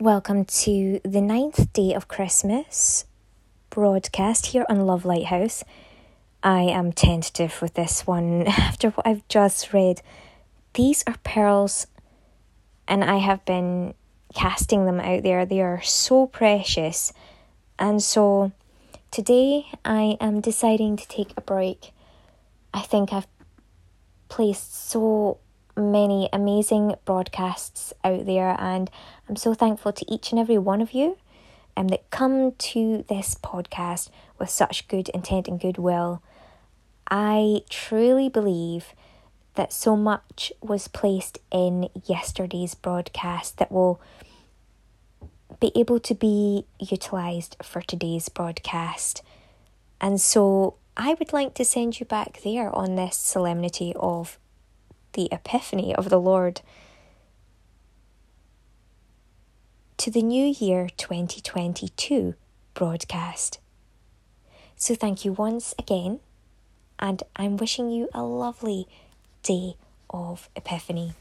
Welcome to the ninth day of Christmas broadcast here on Love Lighthouse. I am tentative with this one after what I've just read. These are pearls, and I have been casting them out there. They are so precious, and so today I am deciding to take a break. I think I've placed so many amazing broadcasts out there, and I'm so thankful to each and every one of you um, that come to this podcast with such good intent and goodwill. I truly believe that so much was placed in yesterday's broadcast that will be able to be utilised for today's broadcast. And so I would like to send you back there on this solemnity of the Epiphany of the Lord to the New Year 2022 broadcast. So, thank you once again, and I'm wishing you a lovely day of Epiphany.